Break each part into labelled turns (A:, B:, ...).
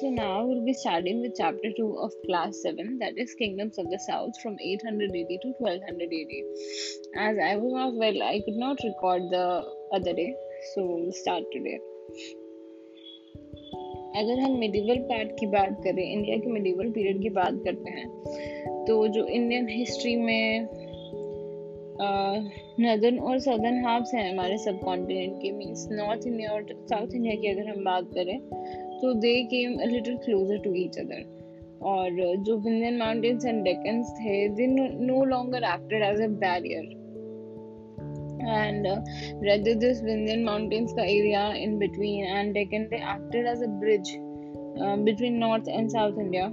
A: So now we'll be starting with chapter 2 of class 7 that is Kingdoms of the South from 880 to 1280. As I was not well, I could not record the other day, so we'll start today. अगर हम medieval part की बात करें India के medieval period की बात करते हैं तो जो इंडियन हिस्ट्री में नदर्न और सदर्न हाफ्स हैं हमारे सब कॉन्टिनेंट के मीन्स नॉर्थ इंडिया और साउथ इंडिया की अगर हम बात करें तो they came a little closer to each other और जो विंध्यन माउंटेन्स एंड डेकन्स थे they no longer acted as a barrier and uh, rather this Vindhyan mountains का area in between and Deccan they acted as a bridge uh, between North and South India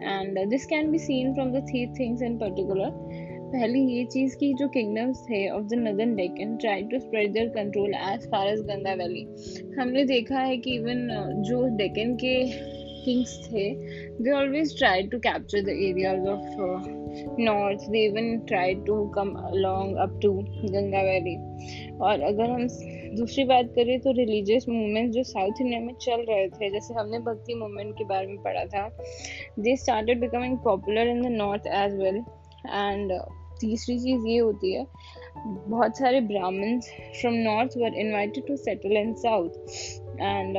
A: and uh, this can be seen from the three things in particular पहली ये चीज़ की जो kingdoms थे of the northern Deccan try to spread their control as far as Ganga valley हमने देखा है कि even जो डेकन के किंग्स थे they always try to capture the areas of north they even try to come along up to Ganga valley और अगर हम दूसरी बात करें तो रिलीजियस मूवमेंट जो साउथ इंडिया में चल रहे थे, जैसे हमने भक्ति मूवमेंट के बारे में पढ़ा था they started becoming popular in the north as well and तीसरी चीज़ ये होती है, बहुत सारे Brahmans from north were invited to settle in south and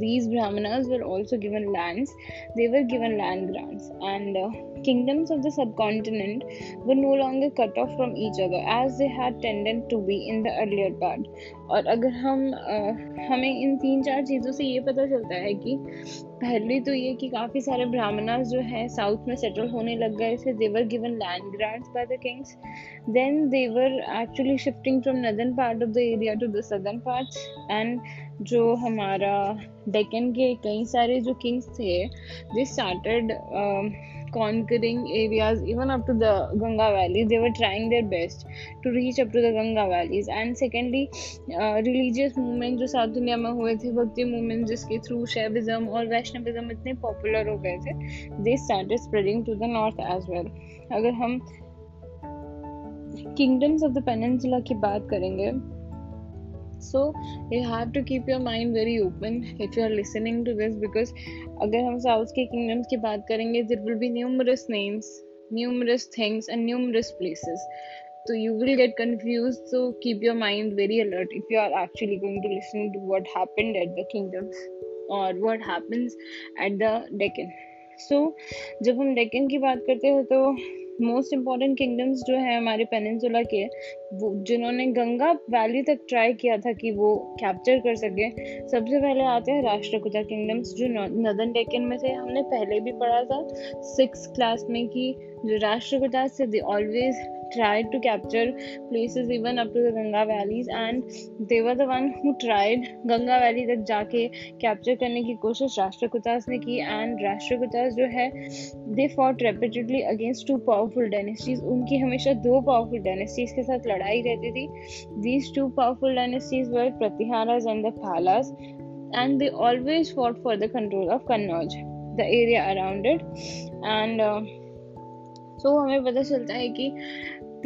A: these brahmanas were also given lands they were given land grants and uh, kingdoms of the subcontinent were no longer cut off from each other as they had tended to be in the earlier part और अगर हम आ, हमें इन तीन चार चीज़ों से ये पता चलता है कि पहले तो ये कि काफ़ी सारे ब्राह्मणास जो है साउथ में सेटल होने लग गए थे they were given land grants by the kings then they were actually shifting from northern part of the area to the southern part and जो हमारा डेकन के कई सारे जो किंग्स थे they started conquering areas even up to the Ganga valley they were trying their best to reach up to the Ganga valleys and secondly religious movement जो south India में हुए थे, भक्ति मूवमेंट जिसके थ्रू शैविज्म और Vaishnavism इतने popular हो गए थे they started spreading to the north as well अगर हम किंगडम्स ऑफ़ द पेनसुला की बात करेंगे so you have to keep your mind very open if you are listening to this because अगर हम साउथ के किंगडम्स की बात करेंगे there will be numerous names numerous things and numerous places तो you will get confuse so keep your mind very alert if you are actually going to listen to what happened at the kingdoms और what happens at the Deccan so जब हम डेकन की बात करते हैं तो most important kingdoms जो है हमारे पेनिनसुला के, वो जिन्होंने गंगा वैली तक ट्राई किया था कि वो कैप्चर कर सके, सबसे पहले आते हैं राष्ट्रकुटा किंगडम्स जो नदन डेकन में थे। हमने पहले भी पढ़ा था सिक्स क्लास में कि जो राष्ट्रकुटा से they always tried to capture places even up to the Ganga valleys and they were the one who tried Ganga valley तक जाके कैप्चर करने की कोशिश राष्ट्रकूटास ने की एंड राष्ट्रकूटास जो है they fought repeatedly against two powerful dynasties उनकी हमेशा दो पावरफुल डायनेस्टीज के साथ लड़ाई रहती थी these two powerful dynasties were Pratiharas and the Palas and they always fought for the control of Kannauj, the area around it. And uh, so हमें पता चलता है कि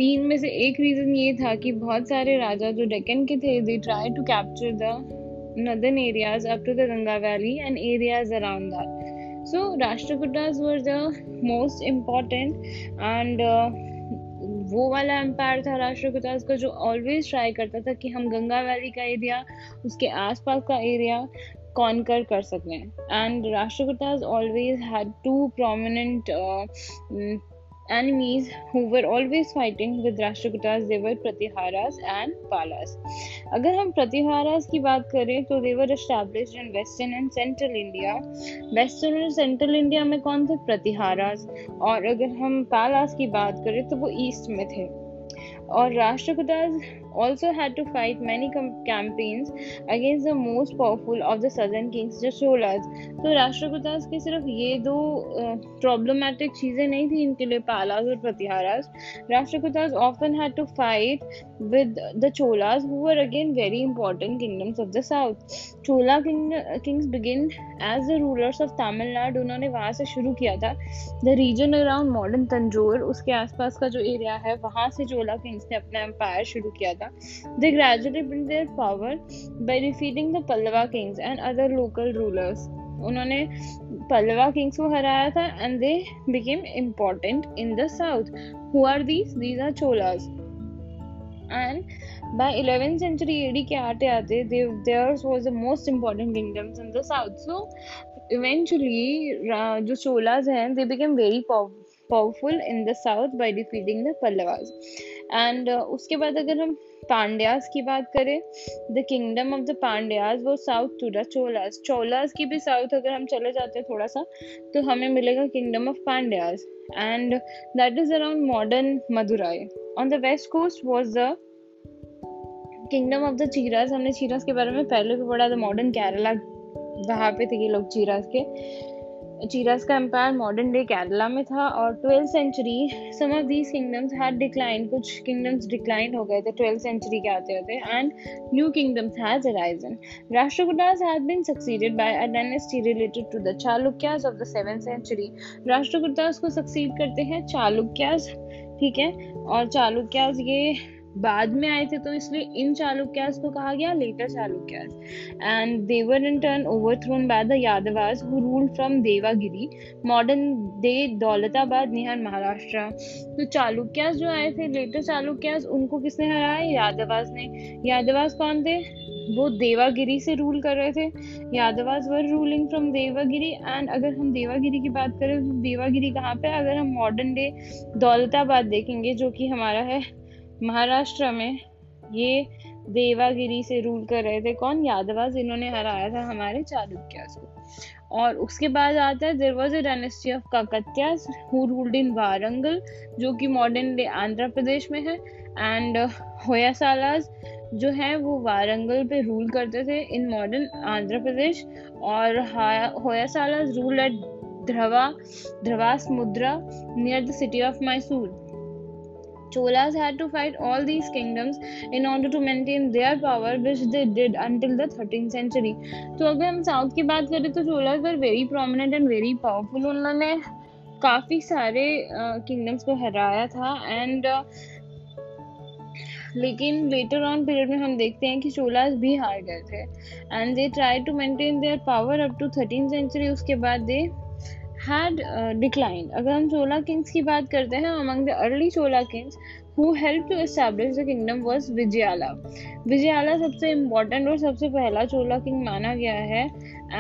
A: तीन में से एक रीजन ये था कि बहुत सारे राजा जो डेक्कन के थे they try to capture the areas up to the Ganga Valley and areas around that. So Rashtrakutas were the most important and uh, वो वाला एम्पायर था राष्ट्रकूटास का जो ऑलवेज ट्राई करता था कि हम गंगा वैली का एरिया उसके आसपास का एरिया कॉन्कर कर सकें and Rashtrakutas always had two prominent enemies who were always fighting with Rashtrakutas they were Pratiharas and Palas. अगर हम प्रतिहारास की बात करें तो they were established in western and central India. western और central India में कौन थे प्रतिहारास और अगर हम पालास की बात करें तो वो ईस्ट में थे और Rashtrakutas also had to fight many campaigns against the most powerful of the southern kings the Cholas. तो राष्ट्रकूटास के सिर्फ़ ये दो प्रॉब्लमेटिक uh, चीज़ें नहीं थी इनके लिए पालास और Pratiharas Rashtrakutas often had to fight with the Cholas who were again very important kingdoms of the south. Chola king, kings begin as the rulers of Tamil Nadu उन्होंने वहाँ से शुरू किया था the region around modern Tanjore उसके आसपास का जो एरिया है वहाँ से चोला किंग्स ने अपना एम्पायर शुरू किया था They gradually built their power by defeating the Pallava kings and other local rulers. उन्होंने पल्लवा किंग्स को हराया था and they became important in the south who are these these are Cholas and by 11th century AD के आते आते theirs was the most important kingdoms in the south so eventually जो cholas हैं they became very powerful in the south by defeating the pallavas And uh, उसके बाद अगर हम पांड्यास की बात करें the kingdom of the Pandyas वो south to the Cholas Cholas की भी साउथ अगर हम चले जाते हैं थोड़ा सा तो हमें मिलेगा kingdom of Pandyas. And that is around modern Madurai. On the west coast was the kingdom of the Cheras हमने चीरास के बारे में पहले भी पढ़ा था मॉडर्न केरला वहाँ पे थे ये लोग चीरास के. चीरास का एम्पायर मॉडर्न डे केरला में था और twelfth century some of these kingdoms had decline कुछ किंगडम्स डिक्लाइन हो गए थे ट्वेल्थ सेंचुरी के आते होते and new kingdoms has arisen Rashtrakutas had been succeeded by a dynasty related to the Chalukyas of the seventh century Rashtrakutas को succeed करते हैं चालुक्यास ठीक है? और चालुक्यास ये बाद में आए थे तो इसलिए इन चालुक्यास को कहा गया, later Chalukyas and they were in turn overthrown by the Yadavas who rule from Devagiri modern day Daulatabad near Maharashtra तो चालुक्यास जो आए थे, लेटर चालुक्यास उनको किसने हराया? यादवास ने। यादवास कौन थे? वो देवागिरी से रूल कर रहे थे। Yadavas were ruling from Devagiri and अगर हम देवागिरी की बात करें तो देवागिरी कहाँ पे अगर हम मॉडर्न डे दौलताबाद देखेंगे, जो कि हमारा है महाराष्ट्र में ये देवागिरी से रूल कर रहे थे। कौन? यादवास इन्होंने हराया था हमारे चालुक्यास को। और उसके बाद आता है there was dynasty of Kakatiyas who ruled in Warangal जो कि मॉडर्न डे आंध्र प्रदेश में है। एंड होयासालास जो है, वो वारंगल पे रूल करते थे इन मॉडर्न आंध्र प्रदेश और होयासालास rule eight Dhurwa Dwarasamudra near the city of Mysore Cholas had to fight all these kingdoms in order to maintain their power, which they did until the 13th century. तो अगर हम साउथ की बात करें तो Cholas were very prominent and very powerful उन्होंने काफ़ी सारे किंगडम्स uh, को हराया था एंड लेकिन लेटर ऑन पीरियड में हम देखते हैं कि चोलास भी हार गए थे and they try to maintain their power up to thirteen century उसके बाद दे had uh, declined. अगर हम चोला किंग्स की बात करते हैं among the early Chola kings who helped to establish the kingdom was Vijayala. Vijayala सबसे important और सबसे पहला चोला किंग माना गया है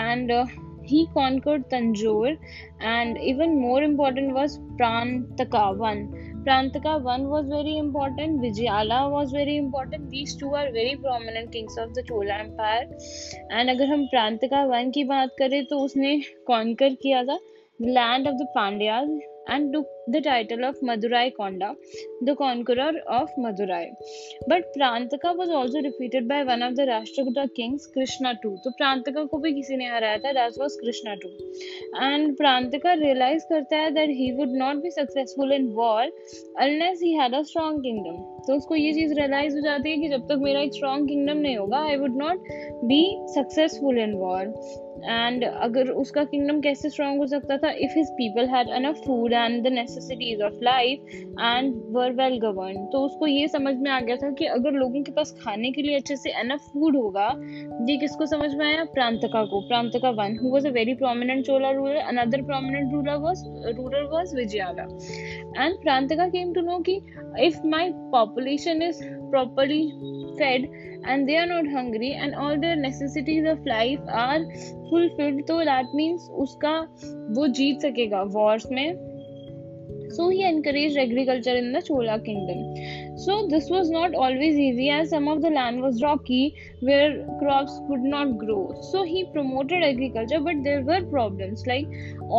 A: and uh, he conquered Tanjore and even more important was Prantaka one. Prantaka one was very important. Vijayala was very important. These two are very prominent kings of the Chola Empire. And अगर हम Parantaka one की बात करें तो उसने conquer किया था the land of the Pandyas and took the title of Madurai Konda, the conqueror of Madurai. But Prantaka was also defeated by one of the Rashtrakuta kings, Krishna II. तो प्रांतका को भी किसी ने हराया था that was Krishna II. And Parantaka realize करता है that he would not be successful in war unless he had a strong kingdom. तो उसको ये चीज़ रियलाइज़ हो जाती है कि जब तक मेरा एक स्ट्रॉन्ग किंगडम नहीं होगा I would not be successful in war and अगर उसका किंगडम कैसे स्ट्रॉन्ग हो सकता था? If his people had enough food and the necessities of life and were well govern तो उसको ये समझ में आ गया था कि अगर लोगों के पास खाने के लिए अच्छे से अनफ फ़ूड होगा, ये किसको समझ में आया? प्रांतका को। Parantaka one who was a very prominent Chola ruler another prominent ruler was ruler was Vijayala and Parantaka came to know कि if my population is properly fed and they are not hungry and all their necessities of life are fulfilled तो that means उसका वो जीत सकेगा wars में so he encouraged agriculture in the Chola kingdom so this was not always easy as some of the land was rocky where crops could not grow so he promoted agriculture but there were problems like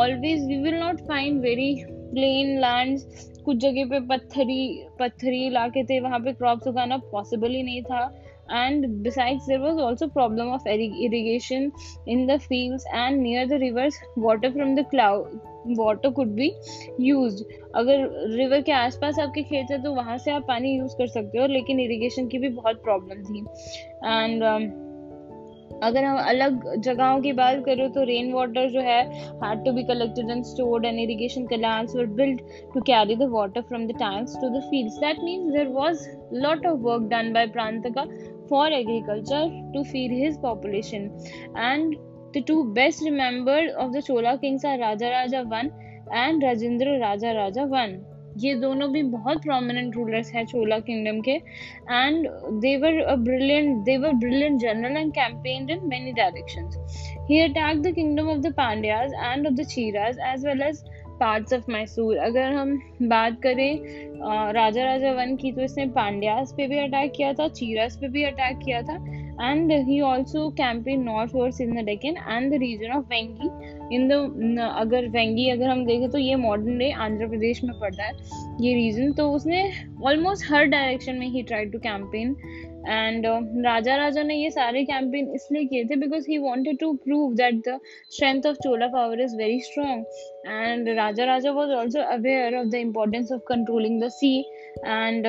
A: always we will not find very plain lands कुछ जगह पे पत्थरी पत्थरी इलाके थे वहाँ पे crops उगाना पॉसिबल ही नहीं था and besides there was also problem of irrigation in the fields and near the rivers water from the cloud water could be used अगर रिवर के आसपास आपके खेत है तो वहाँ से आप पानी यूज़ कर सकते हो लेकिन इरिगेशन की भी बहुत प्रॉब्लम थी एंड um, अगर हम अलग जगहों की बात करो तो रेन वाटर जो है hard to be collected and stored and irrigation canals build to carry the water from the tanks to the field that means there was lot of work done by Paranta for agriculture to feed his population and the two best remember of the Chola kings are Raja Raja one and Rajendra Raja Raja one ये दोनों भी बहुत prominent rulers हैं Chola kingdom के। And they were a brilliant they were brilliant general and campaigned in many directions he attack the kingdom of the Pandyas and of the Cheras as well as parts of Mysore अगर हम बात करें राजा राजा one की तो इसने पांड्यास पे भी attack किया था चीरास पे भी अटैक किया था। And he also campaigned northwards in the Deccan and the region of Vengi in the अगर वेंगी अगर हम देखें तो ये मॉडर्न डे आंध्र प्रदेश में पड़ता है ये रीजन तो उसने ऑलमोस्ट हर डायरेक्शन में ही try to campaign and Raja Raja ने ये सारे कैंपेन इसलिए किए थे because he wanted to prove that the strength of Chola power is very strong and Raja Raja was also aware of the importance of controlling the sea and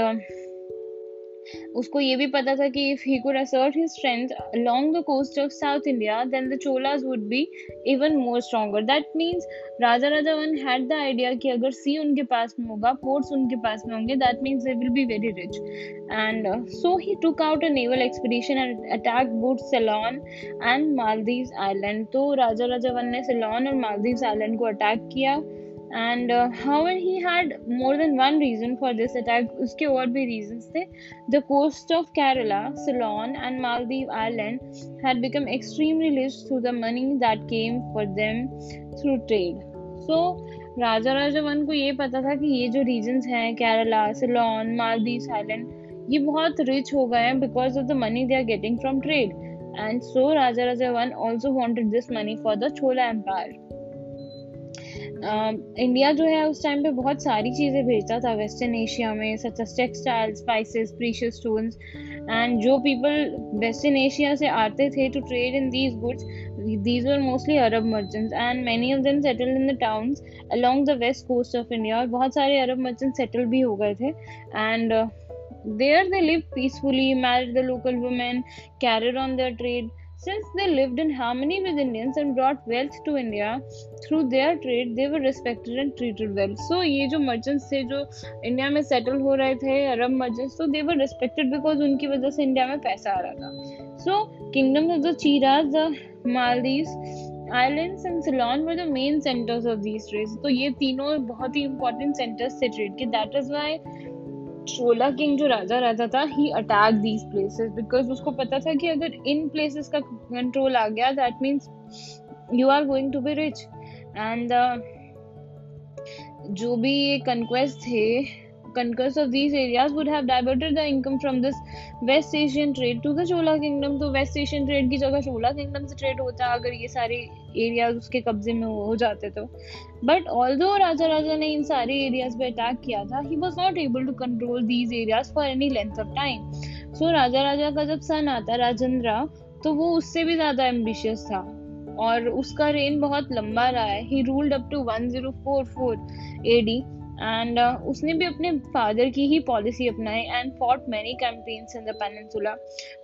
A: उसको ये भी पता था कि if he could assert his strength along the coast of south India then the Cholas would be even more stronger that means Raja Raja one had the idea कि अगर सी उनके पास में होगा पोर्ट्स उनके पास में होंगे that means they will be very rich and so he took out a naval expedition and attack both Ceylon and Maldives island तो राजा राजा वन ने सेलॉन और मालदीव आईलैंड को अटैक किया। And uh, however he had more than one reason for this attack uske aur bhi reasons the the coast of kerala ceylon and maldive island had become extremely rich through the money that came for them through trade so Raja Raja one को ये पता था कि ये जो regions हैं Kerala Ceylon Maldives island ये बहुत रिच हो गए हैं because of the money they are getting from trade and so Raja Raja one also wanted this money for the Chola empire India जो है, उस टाइम पे बहुत सारी चीज़ें भेजता था वेस्टर्न एशिया में such textile spices precious stones and जो पीपल वेस्टर्न एशिया से आते थे to trade in these goods these are mostly Arab merchants and many of them settled in the town along the west coast of India और बहुत सारे Arab merchant settle भी हो गए थे and there they live peacefully married the local women carried on their trade Since they lived in harmony with Indians and brought wealth to India through their trade, they were respected and treated well. So ये जो merchants थे जो India में settle हो रहे थे अरब merchants तो they were respected because उनकी वजह से इंडिया में पैसा आ रहा था. So kingdoms of the Chiras, the Maldives, islands and Ceylon were the main centers of these trades. तो ये तीनों बहुत ही important centers थे trade के. That is why Chola king जो राजा रहता था he attack these places because उसको पता था कि अगर इन प्लेसेस का कंट्रोल आ गया that means you are going to be rich and जो भी ये कन्क्वेस्ट थे conquest of these areas would have diverted the income from this West Asian trade to the Chola kingdom. तो West Asian trade की जगह Chola kingdom से trade होता अगर ये सारे एरियाज़ उसके कब्जे में हो जाते तो। बट ऑल्दो राजा राजा ने इन सारे एरियाज़ पे अटैक किया था he was not able to control these areas for any length of time so Raja Raja का जब सन आता राजेंद्र तो वो उससे भी ज़्यादा एम्बिशियस था। और उसका रेन बहुत लंबा रहा है। He ruled up to 1044 AD and uh, उसने भी अपने फादर की ही पॉलिसी अपनाई and fought many campaigns in the peninsula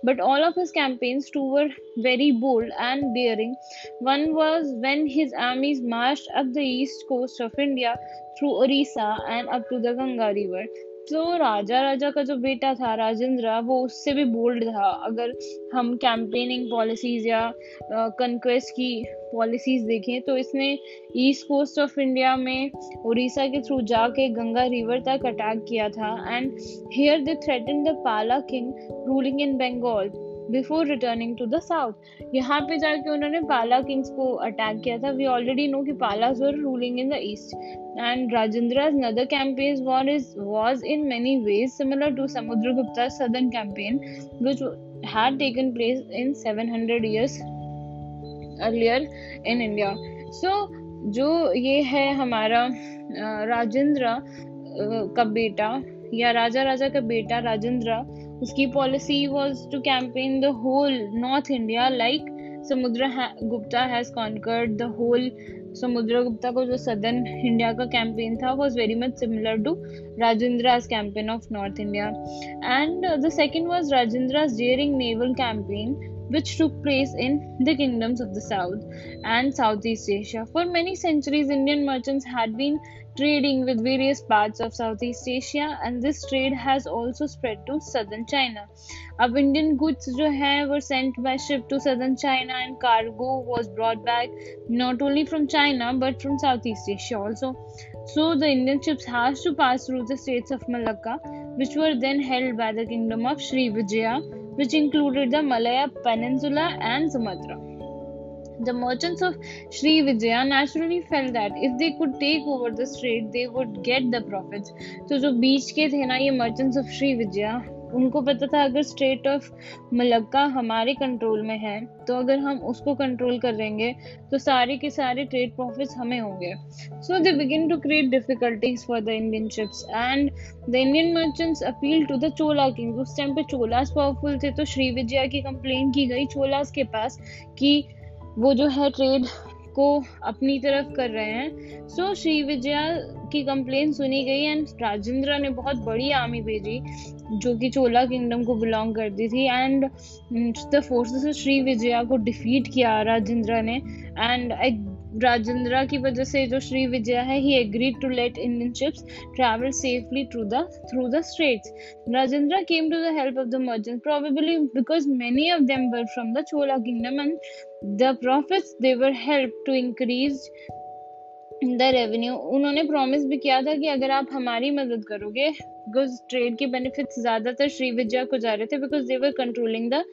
A: but all of his campaigns two were very bold and daring one was when his armies march up the east coast of India through Odisha and up to the Ganga river तो राजा राजा का जो बेटा था, राजेंद्र, वो उससे भी bold था। अगर हम कैंपेनिंग पॉलिसीज़ या कंक्वेस्ट की पॉलिसीज़ देखें तो इसने ईस्ट कोस्ट ऑफ़ इंडिया में उड़ीसा के थ्रू जाके गंगा रिवर तक अटैक किया था। And here they threaten the Pala king ruling in Bengal before returning to the south यहाँ पे जाके उन्होंने पाला किंग्स को अटैक किया था। वी ऑलरेडी नो कि Palas were ruling in the east and Rajendra's other campaign war is was in many ways similar to Samudra Gupta southern campaign which had taken place in seven hundred years earlier in India so जो ये है हमारा राजेंद्र का बेटा या राजा राजा का बेटा राजेंद्र उसकी policy was to campaign the whole north India like Samudra Gupta has conquered the whole Samudragupta को जो सदर्न इंडिया का कैंपेन था was very much similar to Rajendra campaign of north India and the second was Rajendra daring naval campaign which took place in the kingdoms of the south and southeast asia for many centuries indian merchants had been trading with various parts of Southeast Asia and this trade has also spread to southern China. अब Indian goods जो है were sent by ship to southern China and cargo was brought back not only from China but from Southeast Asia also. So the Indian ships has to pass through the states of Malacca which were then held by the kingdom of Sri Vijaya which included the Malaya Peninsula and Sumatra. The merchants of Sri Vijaya naturally felt that if they could take over the strait, they would get the profits. तो जो बीच के थे ना ये merchants of Sri Vijaya उनको पता था अगर स्टेट ऑफ़ मलक्का हमारे कंट्रोल में है तो अगर हम उसको कंट्रोल कर देंगे तो सारे के सारे ट्रेड प्रॉफिट्स हमें होंगे। So they begin to create difficulties for the Indian ships and the Indian merchants appeal to the Chola king उस टाइम पे चोलास पावरफुल थे तो श्री विजया की कंप्लेन की गई चोलास के पास कि वो जो है ट्रेड को अपनी तरफ़ कर रहे हैं। सो so, श्री विजया की कंप्लेन सुनी गई एंड राजेंद्र ने बहुत बड़ी आर्मी भेजी। जो कि चोला किंगडम को बिलोंग करती थी and the forces of Shri Vijaya को डिफीट किया राजेंद्र ने एंड राजेंद्र की वजह से जो श्री विजय है he agreed to let Indian ships travel safely through the through the straits Rajendra came to the help of the merchants probably because many of them were from the chola kingdom, and the profits they were helped to increase the revenue उन्होंने promise भी किया था कि अगर आप हमारी मदद करोगे बिकॉज़ ट्रेड के बेनिफिट्स ज़्यादातर श्री विजया को जा रहे थे because they were controlling the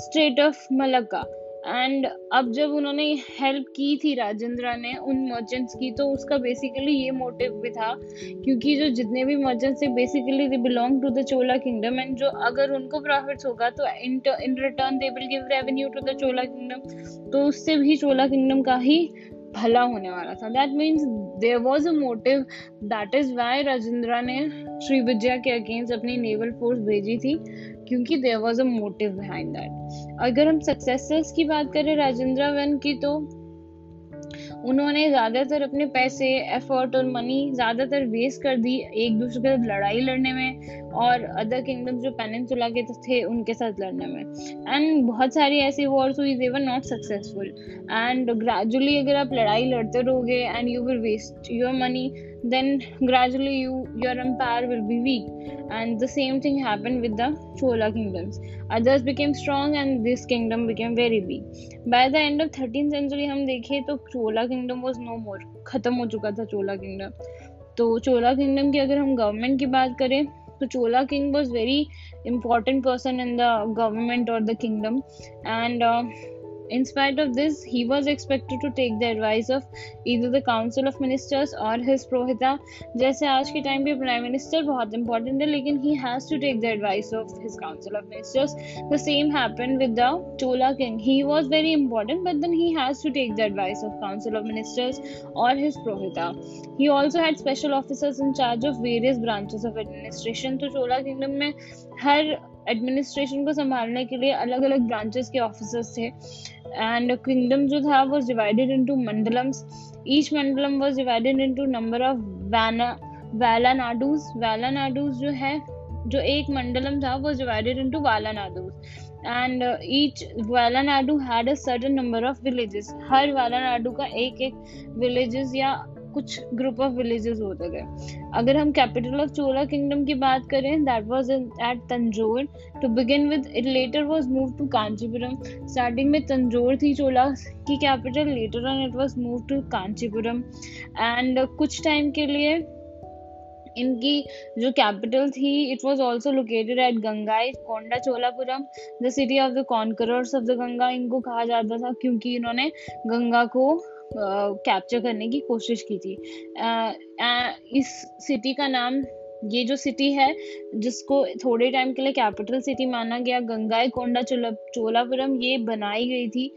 A: state of Malacca and अब जब उन्होंने हेल्प की थी राजेंद्र ने उन मर्चेंट्स की तो उसका बेसिकली ये मोटिव भी था क्योंकि जो जितने भी मर्चेंट्स थे basically they belong to the Chola kingdom and जो अगर उनको प्रॉफिट्स होगा तो in return they will give revenue to the Chola kingdom तो उससे भी चोला किंगडम का ही भला होने वाला था। That means there was a motive that is why Rajendra ने श्री विजया के अगेंस्ट अपनी नेवल फोर्स भेजी थी, क्योंकि there was a motive behind that अगर हम सक्सेसर्स की बात करें राजेंद्र वन की तो उन्होंने ज़्यादातर अपने पैसे एफर्ट और मनी ज़्यादातर वेस्ट कर दी एक दूसरे के साथ लड़ाई लड़ने में। और अदर किंगडम्स जो पेनिनसुला के तो थे, उनके साथ लड़ने में। एंड बहुत सारी ऐसी वॉर्स हुई they were not successful and gradually अगर आप लड़ाई लड़ते रहोगे and you will waste your money then gradually you your empire will be weak and the same thing happen with the Chola kingdoms others became strong and this kingdom became very weak by the end of thirteen century हम देखें तो Chola kingdom was no more खत्म हो चुका था चोला kingdom तो Chola kingdom की अगर हम गवर्नमेंट की बात करें तो chola king was very important person in the government or the kingdom. And uh, In spite of this, he was expected to take the advice of either the Council of Ministers or his Prohita. जैसे आज के time पे prime minister बहुत important है लेकिन he has to take the advice of his Council of Ministers. The same happened with the Chola king. He was very important, but then he has to take the advice of Council of Ministers or his Prohita. He also had special officers in charge of various branches of administration. तो Chola kingdom में हर administration को संभालने के लिए अलग अलग branches के officers थे एंड किंगडम जो था वो divided into mandalams each mandalam was divided into number of vana valanadus valanadus जो है, जो एक मंडलम था वो divided into valanadus and each valanadu had a certain number of villages हर वालानाडू का एक एक विलेजेस या कुछ ग्रुप ऑफ़ विलेजेस होते थे अगर हम कैपिटल ऑफ़ चोला किंगडम की बात करें that was at Tanjore to begin with it later was move to Kanchipuram starting में तंजोर थी चोला की capital later on it was move to Kanchipuram and कुछ टाइम के लिए, इनकी जो कैपिटल थी it was also located at Gangai Konda Cholapuram the city of the conquerors of the Ganga इनको कहा जाता था, क्योंकि इन्होंने गंगा को कैप्चर करने की कोशिश की थी। इस सिटी का नाम, ये जो सिटी है, जिसको थोड़े टाइम के लिए कैपिटल सिटी माना गया, गंगाई कोंडा चोला चोलापुरम, ये बनाई गई थी।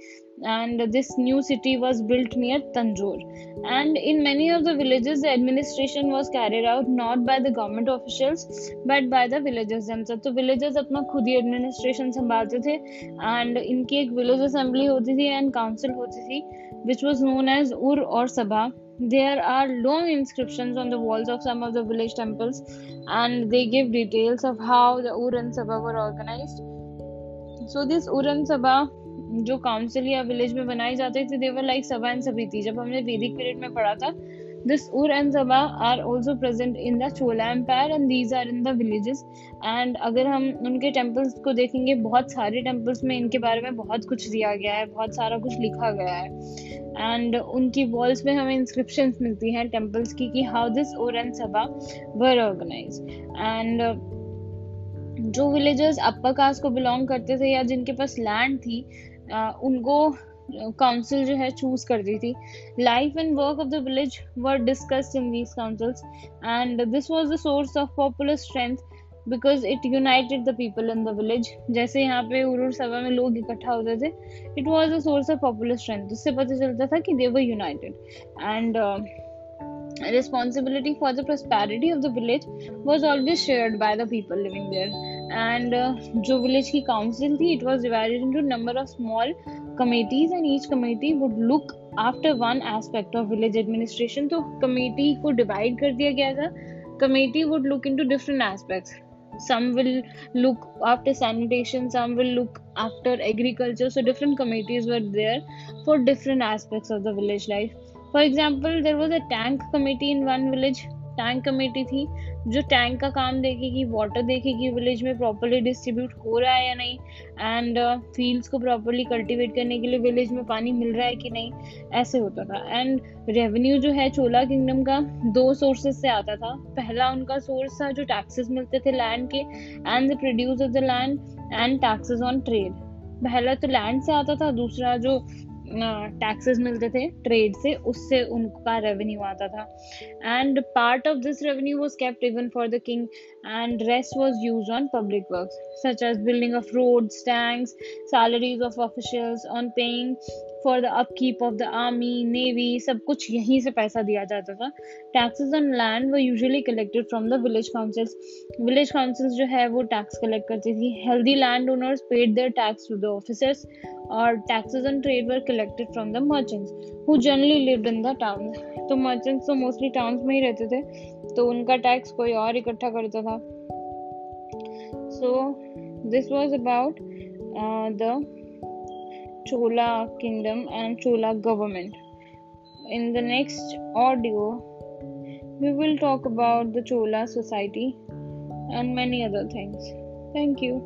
A: and this new city was built near Tanjore. And in many of the villages, the administration was carried out not by the government officials but by the villagers themselves. तो villagers अपना खुद ही administration संभालते थे and इनकी एक village assembly होती थी and council होती थी which was known as Ur or Sabha. There are long inscriptions on the walls of some of the village temples, and they give details of how the Ur and Sabha were organized. So, this Ur and Sabha जो council या village में बनाई जाती थी देवर like Sabha and सभी थी जब हमने वैदिक पीरियड में पढ़ा था, this ur and zaba are also present in the chola empire and these are in the villages and अगर हम उनके temples को देखेंगे, बहुत सारे temples में इनके बारे में बहुत कुछ दिया गया है, बहुत सारा कुछ लिखा गया है। एंड उनकी वॉल्स में हमें इंस्क्रिप्शन मिलती हैं टेम्पल्स की, कि how this Ur and Sabha were organise and जो विलेजर्स अपर कास्ट को बिलोंग करते थे या जिनके पास लैंड थी उनको काउंसिल जो है चूज़ कर दी थी। Life and work of the village were discussed in these councils and this was the source of popular strength because it united the people in the village जैसे यहाँ पे उरुर सभा में लोग इकट्ठा होते थे it was a source of popular strength जिससे पता चलता था कि they were united and responsibility for the prosperity of the village was always shared by the people living there uh, जो village की council थी it was divided into number of small committees and each committee would look after one aspect of village administration तो committee को divide कर दिया गया था committee would look into different aspects some will look after sanitation some will look after agriculture so different committees were there for different aspects of the village life for example there was a tank committee in one village tank committee थी जो tank का काम देखेगी water देखेगी village में properly distribute हो रहा है या नहीं एंड फील्ड्स uh, को प्रॉपरली कल्टीवेट करने के लिए विलेज में पानी मिल रहा है कि नहीं ऐसे होता था. एंड रेवेन्यू जो है चोला किंगडम का दो सोर्सेज से आता था. पहला उनका सोर्स था जो टैक्सेस मिलते थे लैंड के and the produce of the land and taxes on trade पहला तो लैंड से आता था दूसरा जो टैक्सेस मिलते थे ट्रेड से, उससे उनका रेवेन्यू आता था। And part of this revenue was kept even for the king and rest was used on public works such as building of roads tanks salaries of officials on paying for the upkeep of the army navy सब कुछ यहीं से पैसा दिया जाता था taxes on land वो usually collected from the village councils village councils जो है वो टैक्स कलेक्ट करती थी healthy land owners paid their tax to the officers और taxes on trade were collected from the merchants who generally lived in the town तो merchants तो mostly towns में ही रहते थे तो उनका टैक्स कोई और इकट्ठा करता था। So this was about the Chola kingdom and Chola government in the next audio we will talk about the Chola society and many other things thank you